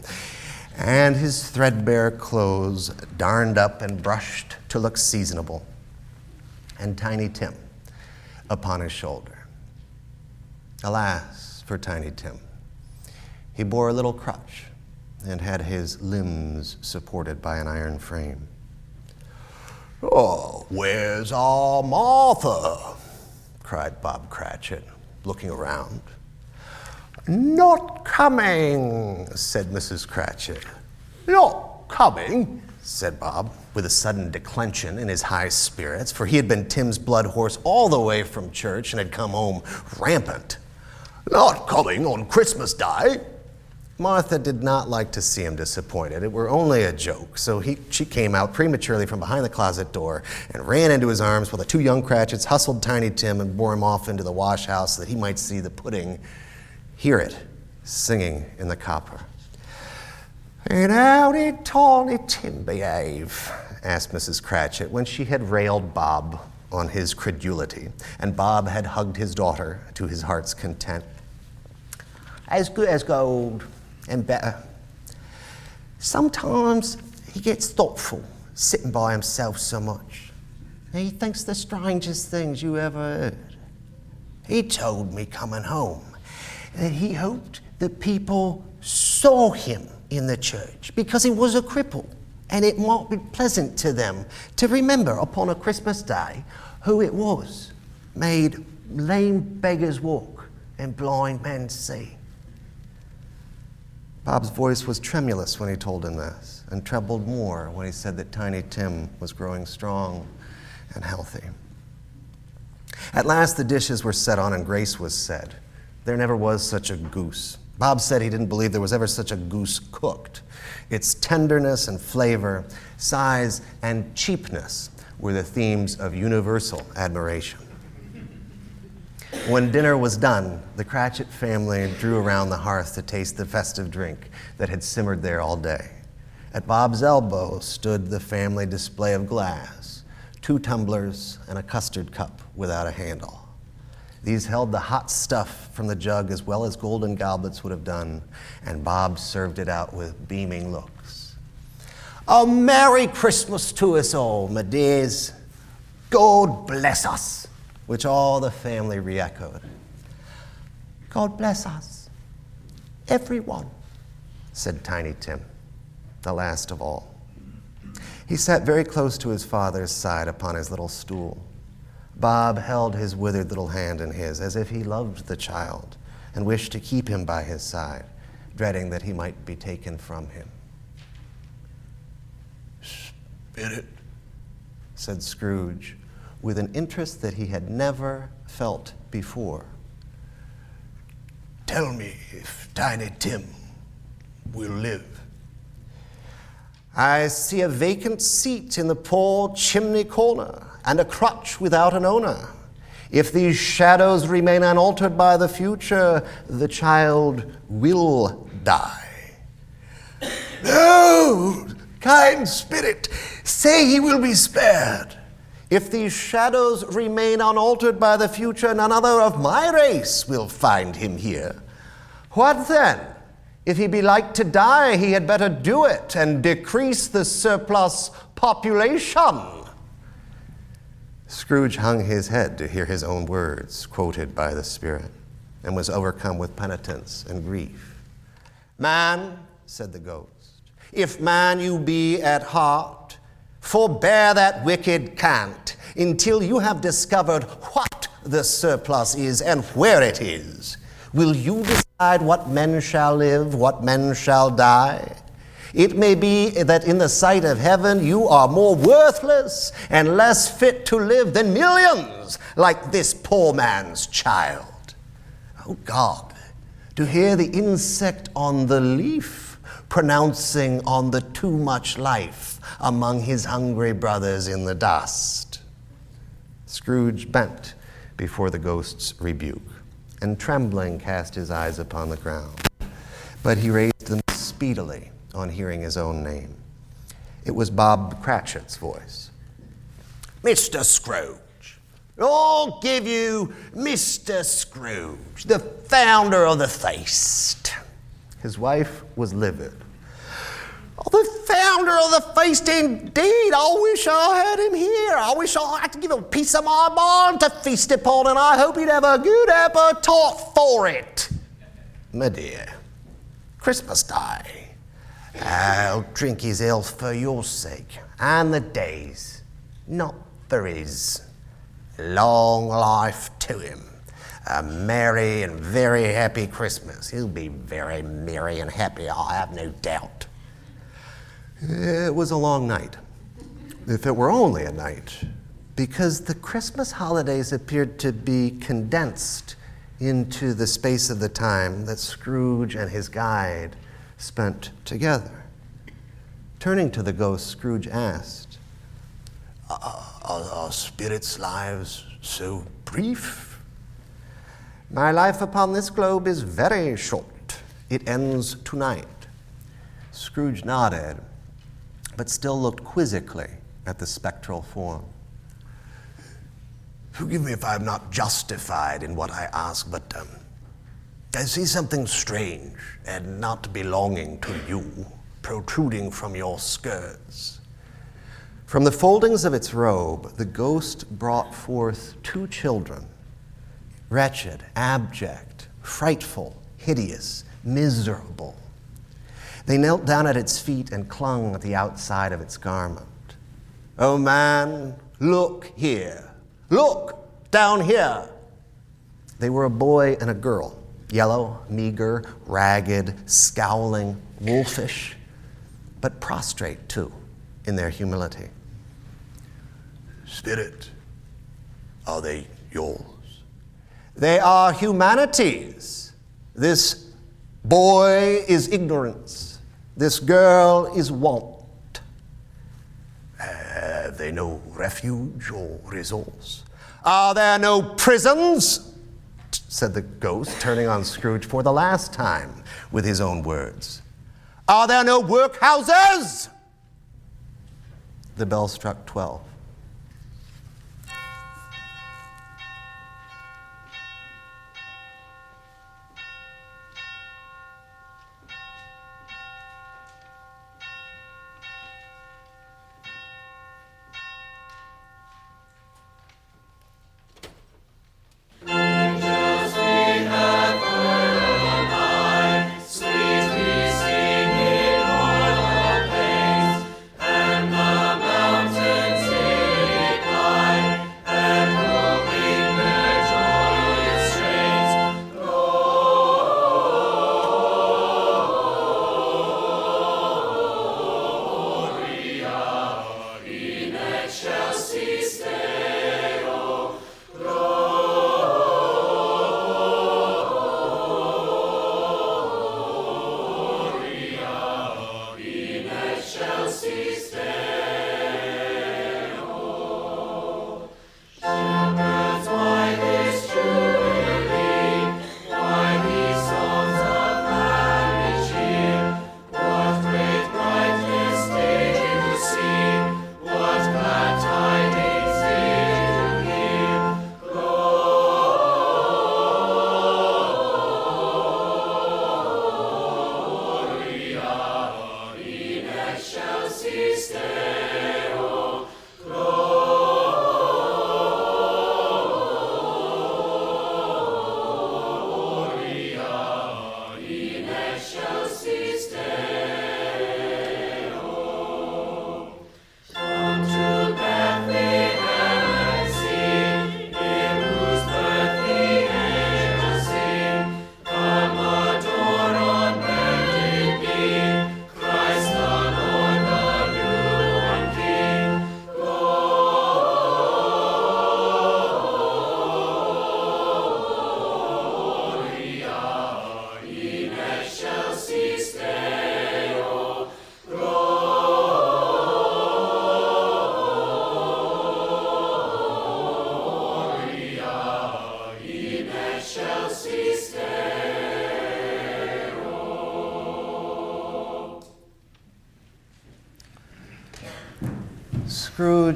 and his threadbare clothes darned up and brushed to look seasonable, and Tiny Tim upon his shoulder. Alas for Tiny Tim. He bore a little crutch and had his limbs supported by an iron frame. Oh, where's our Martha? cried Bob Cratchit, looking around. Not coming, said Mrs. Cratchit. Not coming, said Bob, with a sudden declension in his high spirits, for he had been Tim's blood horse all the way from church and had come home rampant. Not coming on Christmas Day. Martha did not like to see him disappointed. It were only a joke, so he, she came out prematurely from behind the closet door and ran into his arms while the two young Cratchits hustled Tiny Tim and bore him off into the wash house so that he might see the pudding, hear it singing in the copper. And how did Tiny Tim behave? asked Mrs. Cratchit when she had railed Bob on his credulity, and Bob had hugged his daughter to his heart's content as good as gold and better. Sometimes he gets thoughtful, sitting by himself so much. He thinks the strangest things you ever heard. He told me coming home that he hoped that people saw him in the church because he was a cripple and it might be pleasant to them to remember upon a Christmas day who it was made lame beggars walk and blind men see. Bob's voice was tremulous when he told him this, and trembled more when he said that Tiny Tim was growing strong and healthy. At last, the dishes were set on, and grace was said. There never was such a goose. Bob said he didn't believe there was ever such a goose cooked. Its tenderness and flavor, size and cheapness were the themes of universal admiration. When dinner was done, the Cratchit family drew around the hearth to taste the festive drink that had simmered there all day. At Bob's elbow stood the family display of glass two tumblers and a custard cup without a handle. These held the hot stuff from the jug as well as golden goblets would have done, and Bob served it out with beaming looks. A Merry Christmas to us all, my dears. God bless us, which all the family re echoed. God bless us, everyone, said Tiny Tim, the last of all. He sat very close to his father's side upon his little stool. Bob held his withered little hand in his as if he loved the child and wished to keep him by his side, dreading that he might be taken from him. Spirit, said Scrooge, with an interest that he had never felt before. tell me if Tiny Tim will live. I see a vacant seat in the poor chimney corner and a crutch without an owner. If these shadows remain unaltered by the future, the child will die. No, kind spirit, say he will be spared. If these shadows remain unaltered by the future, none other of my race will find him here. What then? If he be like to die, he had better do it and decrease the surplus population. Scrooge hung his head to hear his own words quoted by the Spirit and was overcome with penitence and grief. Man, said the ghost, if man you be at heart, forbear that wicked cant until you have discovered what the surplus is and where it is. Will you decide what men shall live, what men shall die? It may be that in the sight of heaven you are more worthless and less fit to live than millions like this poor man's child. Oh God, to hear the insect on the leaf pronouncing on the too much life among his hungry brothers in the dust. Scrooge bent before the ghost's rebuke and trembling cast his eyes upon the ground. But he raised them speedily on hearing his own name. It was Bob Cratchit's voice. Mr. Scrooge, I'll give you Mr. Scrooge, the founder of the feast. His wife was livid. Oh, the founder of the feast, indeed. I wish I had him here. I wish I had to give him a piece of my mind to feast upon, and I hope he'd have a good appetite for it. My dear, Christmas Day. I'll drink his health for your sake, and the day's, not for his. Long life to him. A merry and very happy Christmas. He'll be very merry and happy, I have no doubt. It was a long night, if it were only a night, because the Christmas holidays appeared to be condensed into the space of the time that Scrooge and his guide spent together. Turning to the ghost, Scrooge asked, Are, are spirits' lives so brief? My life upon this globe is very short. It ends tonight. Scrooge nodded, but still looked quizzically at the spectral form. Forgive me if I'm not justified in what I ask, but um, I see something strange and not belonging to you protruding from your skirts. From the foldings of its robe, the ghost brought forth two children, wretched, abject, frightful, hideous, miserable. They knelt down at its feet and clung at the outside of its garment. Oh man, look here. Look down here. They were a boy and a girl, yellow, meager, ragged, scowling, wolfish, but prostrate too in their humility. Spirit, are they yours? They are humanity's. This boy is ignorance. This girl is want. Have they no refuge or resource? Are there no prisons? Said the ghost, turning on Scrooge for the last time with his own words. Are there no workhouses? The bell struck 12.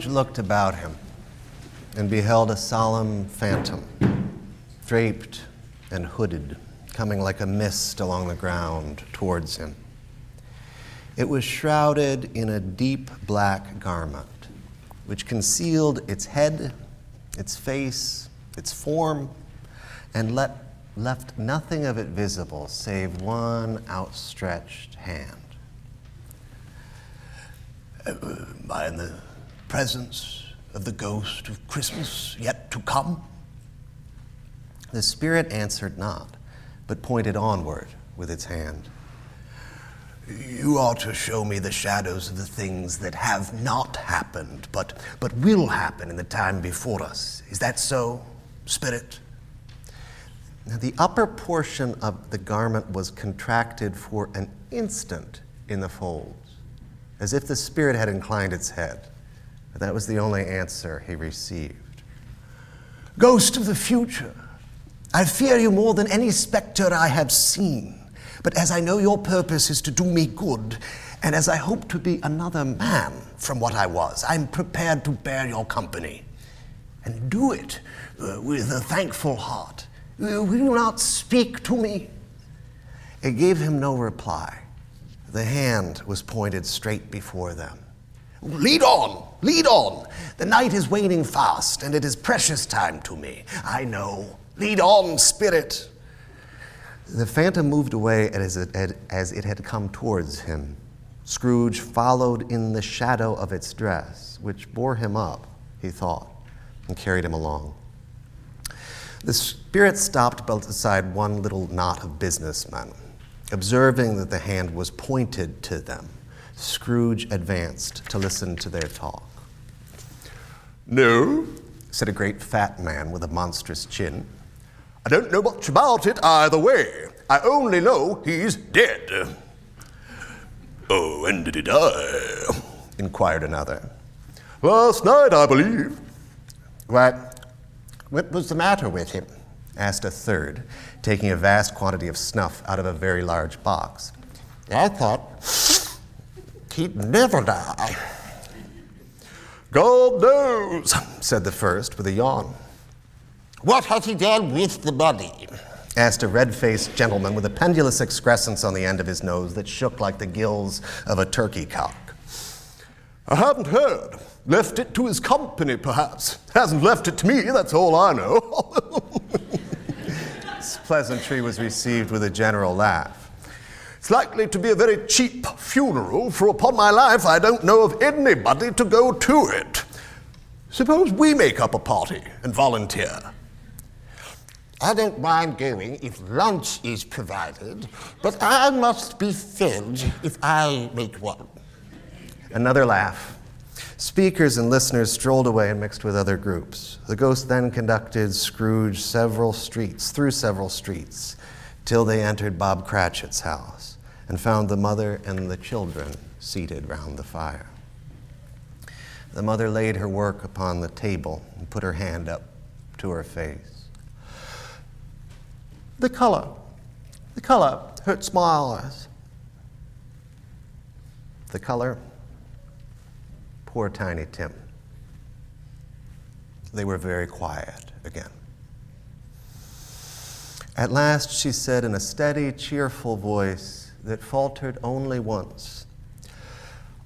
Looked about him and beheld a solemn phantom, draped and hooded, coming like a mist along the ground towards him. It was shrouded in a deep black garment, which concealed its head, its face, its form, and let, left nothing of it visible save one outstretched hand. Am I in the presence of the ghost of Christmas yet to come? The spirit answered not, but pointed onward with its hand. You are to show me the shadows of the things that have not happened, but, but will happen in the time before us. Is that so, Spirit? Now, the upper portion of the garment was contracted for an instant in the folds, as if the Spirit had inclined its head. But that was the only answer he received. Ghost of the future, I fear you more than any specter I have seen. But as I know your purpose is to do me good, and as I hope to be another man from what I was, I'm prepared to bear your company. And do it uh, with a thankful heart. Uh, will you not speak to me? It gave him no reply. The hand was pointed straight before them. Lead on, lead on. The night is waning fast, and it is precious time to me. I know. Lead on, spirit. The phantom moved away as it, had, as it had come towards him. Scrooge followed in the shadow of its dress, which bore him up, he thought, and carried him along. The spirit stopped beside one little knot of businessmen. Observing that the hand was pointed to them, Scrooge advanced to listen to their talk. No, Said a great fat man with a monstrous chin. I don't know much about it either way. I only know he's dead. Oh, when did he die? inquired another. Last night, I believe. What, what was the matter with him? asked a third, taking a vast quantity of snuff out of a very large box. I thought he'd never die. God knows, said the first with a yawn. What has he done with the money? asked a red faced gentleman with a pendulous excrescence on the end of his nose that shook like the gills of a turkey cock. I haven't heard. Left it to his company, perhaps. Hasn't left it to me, that's all I know. this pleasantry was received with a general laugh. It's likely to be a very cheap funeral, for upon my life I don't know of anybody to go to it. Suppose we make up a party and volunteer. I don't mind going if lunch is provided, but I must be fed if I make one. Another laugh. Speakers and listeners strolled away and mixed with other groups. The ghost then conducted Scrooge several streets, through several streets, till they entered Bob Cratchit's house and found the mother and the children seated round the fire. The mother laid her work upon the table and put her hand up to her face. The color, the color hurts my eyes. The color Poor Tiny Tim. They were very quiet again. At last she said in a steady, cheerful voice that faltered only once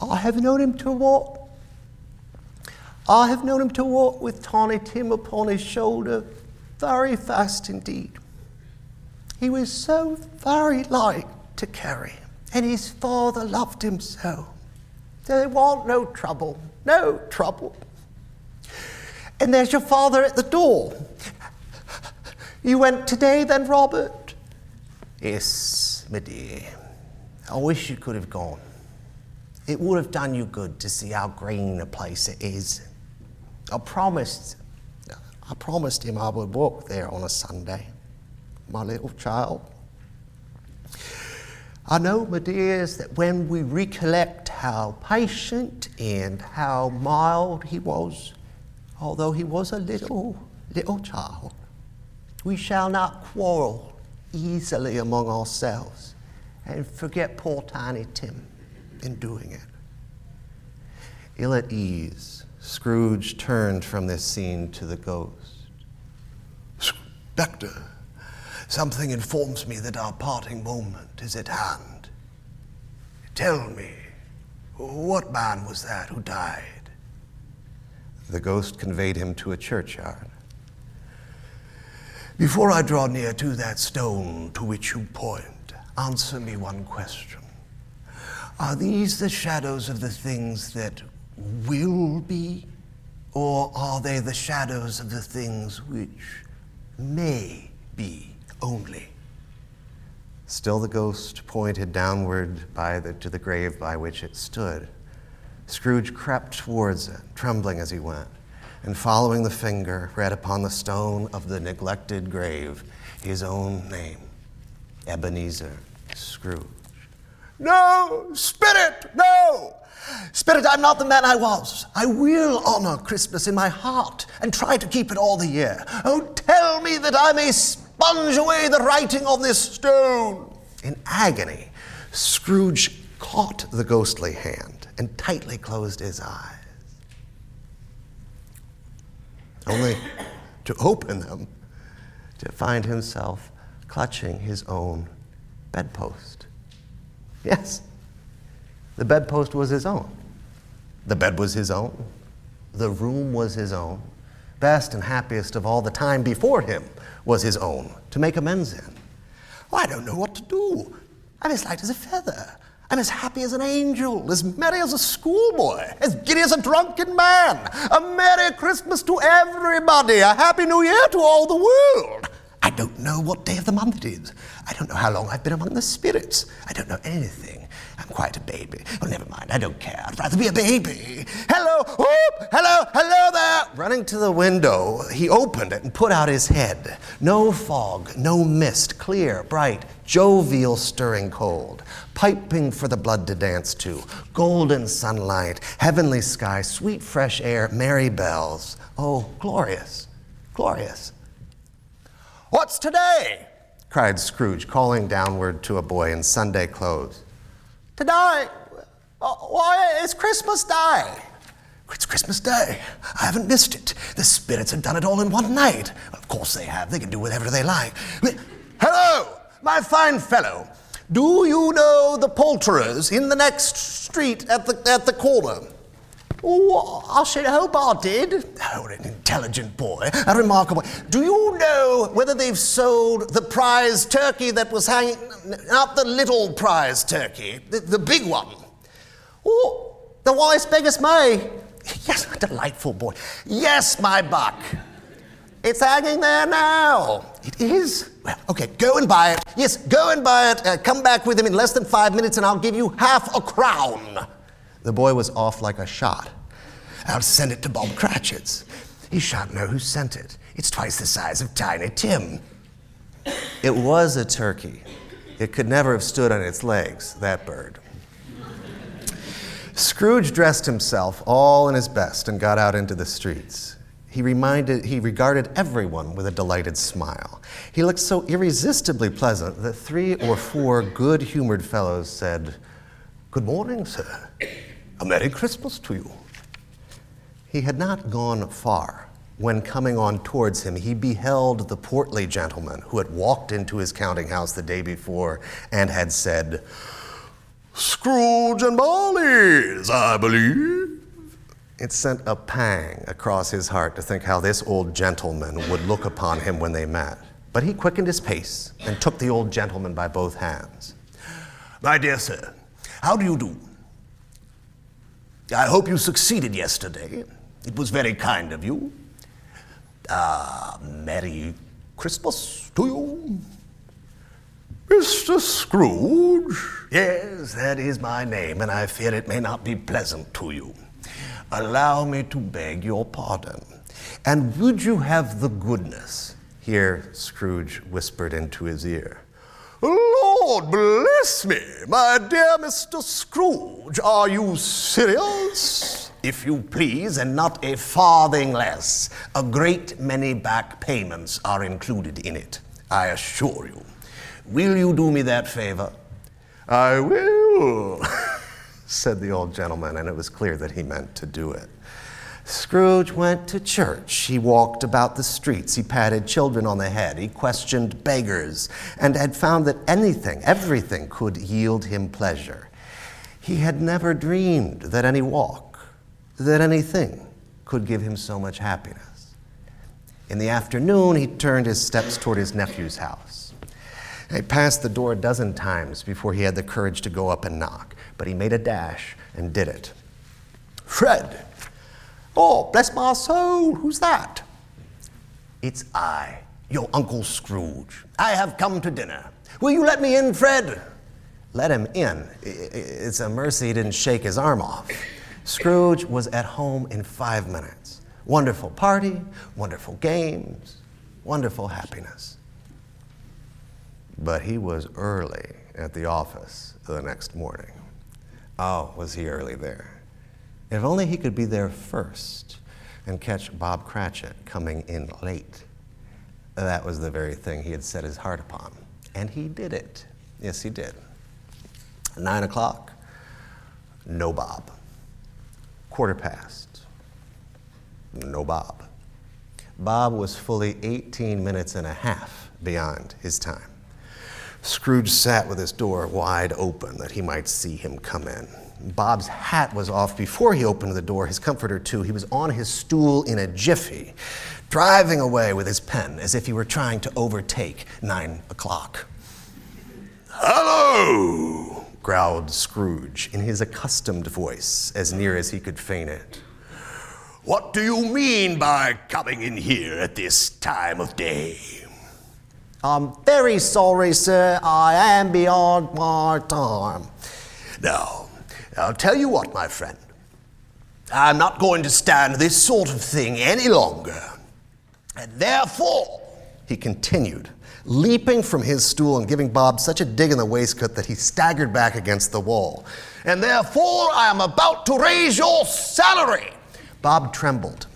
I have known him to walk. I have known him to walk with Tiny Tim upon his shoulder very fast indeed. He was so very light to carry, and his father loved him so. There want no trouble, no trouble. And there's your father at the door. You went today then, Robert? Yes, my dear. I wish you could have gone. It would have done you good to see how green a place it is. I promised, I promised him I would walk there on a Sunday, my little child. I know, my dears, that when we recollect how patient and how mild he was, although he was a little, little child, we shall not quarrel easily among ourselves and forget poor Tiny Tim in doing it. Ill at ease, Scrooge turned from this scene to the ghost. Spectre, something informs me that our parting moment is at hand. Tell me, what man was that who died? The ghost conveyed him to a churchyard. Before I draw near to that stone to which you point, answer me one question. Are these the shadows of the things that will be, or are they the shadows of the things which may be only? Still, the ghost pointed downward by the, to the grave by which it stood. Scrooge crept towards it, trembling as he went, and following the finger, read upon the stone of the neglected grave his own name Ebenezer Scrooge. No, Spirit, no! Spirit, I'm not the man I was. I will honor Christmas in my heart and try to keep it all the year. Oh, tell me that I may sponge away the writing on this stone. In agony, Scrooge caught the ghostly hand and tightly closed his eyes. Only to open them to find himself clutching his own bedpost. Yes, the bedpost was his own. The bed was his own. The room was his own. Best and happiest of all the time before him was his own to make amends in. Oh, I don't know what to do. I'm as light as a feather. I'm as happy as an angel, as merry as a schoolboy, as giddy as a drunken man. A Merry Christmas to everybody, a Happy New Year to all the world. I don't know what day of the month it is. I don't know how long I've been among the spirits. I don't know anything. I'm quite a baby. Oh, never mind. I don't care. I'd rather be a baby. Hello, whoop, hello, hello there. Running to the window, he opened it and put out his head. No fog, no mist, clear, bright, jovial, stirring cold, piping for the blood to dance to, golden sunlight, heavenly sky, sweet fresh air, merry bells. Oh, glorious, glorious. What's today? cried Scrooge, calling downward to a boy in Sunday clothes. Today, why, it's Christmas Day. It's Christmas Day. I haven't missed it. The spirits have done it all in one night. Of course they have. They can do whatever they like. Hello, my fine fellow. Do you know the poulterers in the next street at the, at the corner? Oh, I should hope I did. Oh, an intelligent boy, a remarkable. Do you know whether they've sold the prize turkey that was hanging, not the little prize turkey, the, the big one? Oh, the wise beggar's May. Yes, a delightful boy. Yes, my buck. It's hanging there now. It is? Well, okay, go and buy it. Yes, go and buy it. Uh, come back with him in less than five minutes and I'll give you half a crown. The boy was off like a shot. I'll send it to Bob Cratchit's. He shan't know who sent it. It's twice the size of Tiny Tim. It was a turkey. It could never have stood on its legs, that bird. Scrooge dressed himself all in his best and got out into the streets. He, reminded, he regarded everyone with a delighted smile. He looked so irresistibly pleasant that three or four good humored fellows said, Good morning, sir. A Merry Christmas to you. He had not gone far when, coming on towards him, he beheld the portly gentleman who had walked into his counting house the day before and had said, Scrooge and Marley's, I believe. It sent a pang across his heart to think how this old gentleman would look upon him when they met. But he quickened his pace and took the old gentleman by both hands. My dear sir, how do you do? I hope you succeeded yesterday. It was very kind of you. Ah, Merry Christmas to you. Mr. Scrooge? Yes, that is my name, and I fear it may not be pleasant to you. Allow me to beg your pardon. And would you have the goodness? Here, Scrooge whispered into his ear. Lord bless me, my dear Mr. Scrooge, are you serious? If you please, and not a farthing less. A great many back payments are included in it, I assure you. Will you do me that favor? I will, said the old gentleman, and it was clear that he meant to do it. Scrooge went to church. He walked about the streets. He patted children on the head. He questioned beggars and had found that anything, everything could yield him pleasure. He had never dreamed that any walk, that anything could give him so much happiness. In the afternoon, he turned his steps toward his nephew's house. He passed the door a dozen times before he had the courage to go up and knock, but he made a dash and did it. Fred, Oh, bless my soul, who's that? It's I, your Uncle Scrooge. I have come to dinner. Will you let me in, Fred? Let him in. It's a mercy he didn't shake his arm off. Scrooge was at home in five minutes. Wonderful party, wonderful games, wonderful happiness. But he was early at the office the next morning. Oh, was he early there? If only he could be there first and catch Bob Cratchit coming in late. That was the very thing he had set his heart upon. And he did it. Yes, he did. Nine o'clock, no Bob. Quarter past, no Bob. Bob was fully 18 minutes and a half beyond his time. Scrooge sat with his door wide open that he might see him come in. Bob's hat was off before he opened the door, his comforter too. He was on his stool in a jiffy, driving away with his pen as if he were trying to overtake nine o'clock. Hello, growled Scrooge in his accustomed voice, as near as he could feign it. What do you mean by coming in here at this time of day? I'm very sorry, sir. I am beyond my time. Now, I'll tell you what, my friend. I'm not going to stand this sort of thing any longer. And therefore, he continued, leaping from his stool and giving Bob such a dig in the waistcoat that he staggered back against the wall. And therefore, I am about to raise your salary. Bob trembled.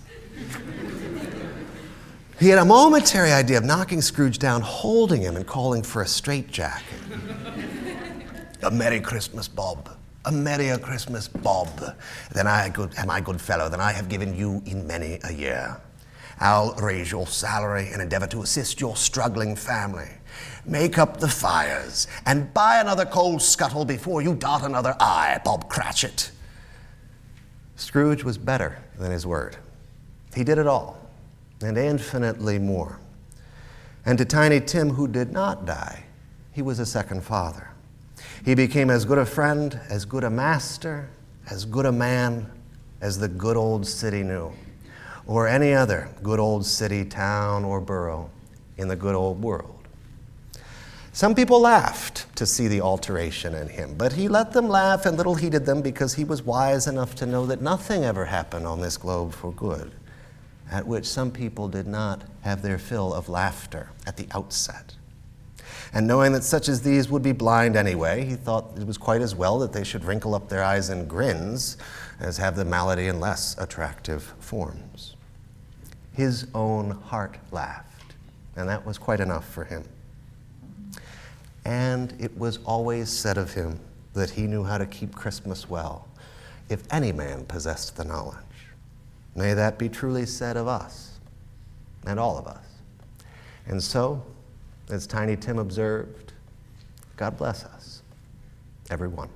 he had a momentary idea of knocking Scrooge down, holding him, and calling for a straitjacket. A Merry Christmas, Bob. A merrier Christmas, Bob, than I good, am I good fellow, than I have given you in many a year. I'll raise your salary and endeavor to assist your struggling family. Make up the fires and buy another coal scuttle before you dot another I, Bob Cratchit. Scrooge was better than his word. He did it all, and infinitely more. And to Tiny Tim, who did not die, he was a second father. He became as good a friend, as good a master, as good a man as the good old city knew, or any other good old city, town, or borough in the good old world. Some people laughed to see the alteration in him, but he let them laugh and little heeded them because he was wise enough to know that nothing ever happened on this globe for good, at which some people did not have their fill of laughter at the outset. And knowing that such as these would be blind anyway, he thought it was quite as well that they should wrinkle up their eyes in grins as have the malady in less attractive forms. His own heart laughed, and that was quite enough for him. And it was always said of him that he knew how to keep Christmas well, if any man possessed the knowledge. May that be truly said of us and all of us. And so, as Tiny Tim observed, God bless us, everyone.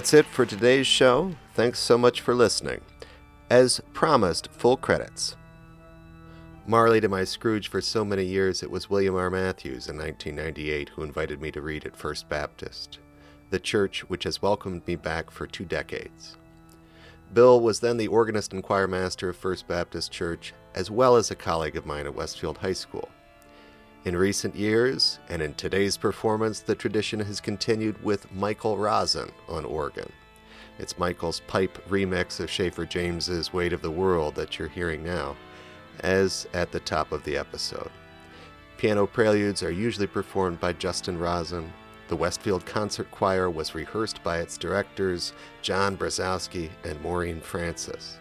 That's it for today's show. Thanks so much for listening. As promised, full credits. Marley to my Scrooge for so many years, it was William R. Matthews in 1998 who invited me to read at First Baptist, the church which has welcomed me back for two decades. Bill was then the organist and choir master of First Baptist Church, as well as a colleague of mine at Westfield High School. In recent years, and in today's performance, the tradition has continued with Michael Rosin on organ. It's Michael's pipe remix of Schaefer James's Weight of the World that you're hearing now, as at the top of the episode. Piano preludes are usually performed by Justin Rosin. The Westfield Concert Choir was rehearsed by its directors, John Brzezowski and Maureen Francis.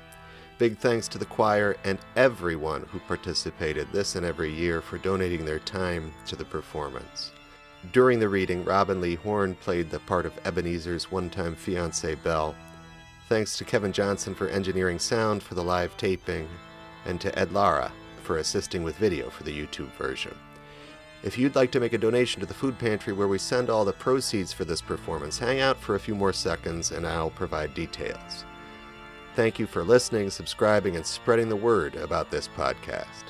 Big thanks to the choir and everyone who participated this and every year for donating their time to the performance. During the reading, Robin Lee Horn played the part of Ebenezer's one time fiancee Belle. Thanks to Kevin Johnson for engineering sound for the live taping, and to Ed Lara for assisting with video for the YouTube version. If you'd like to make a donation to the food pantry where we send all the proceeds for this performance, hang out for a few more seconds and I'll provide details. Thank you for listening, subscribing, and spreading the word about this podcast.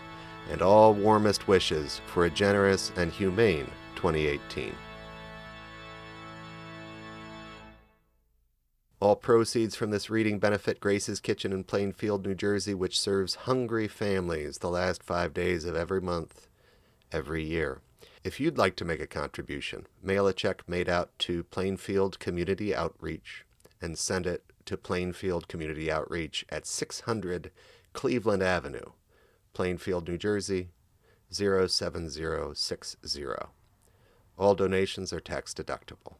And all warmest wishes for a generous and humane 2018. All proceeds from this reading benefit Grace's Kitchen in Plainfield, New Jersey, which serves hungry families the last five days of every month, every year. If you'd like to make a contribution, mail a check made out to Plainfield Community Outreach and send it to Plainfield Community Outreach at 600 Cleveland Avenue, Plainfield, New Jersey 07060. All donations are tax deductible.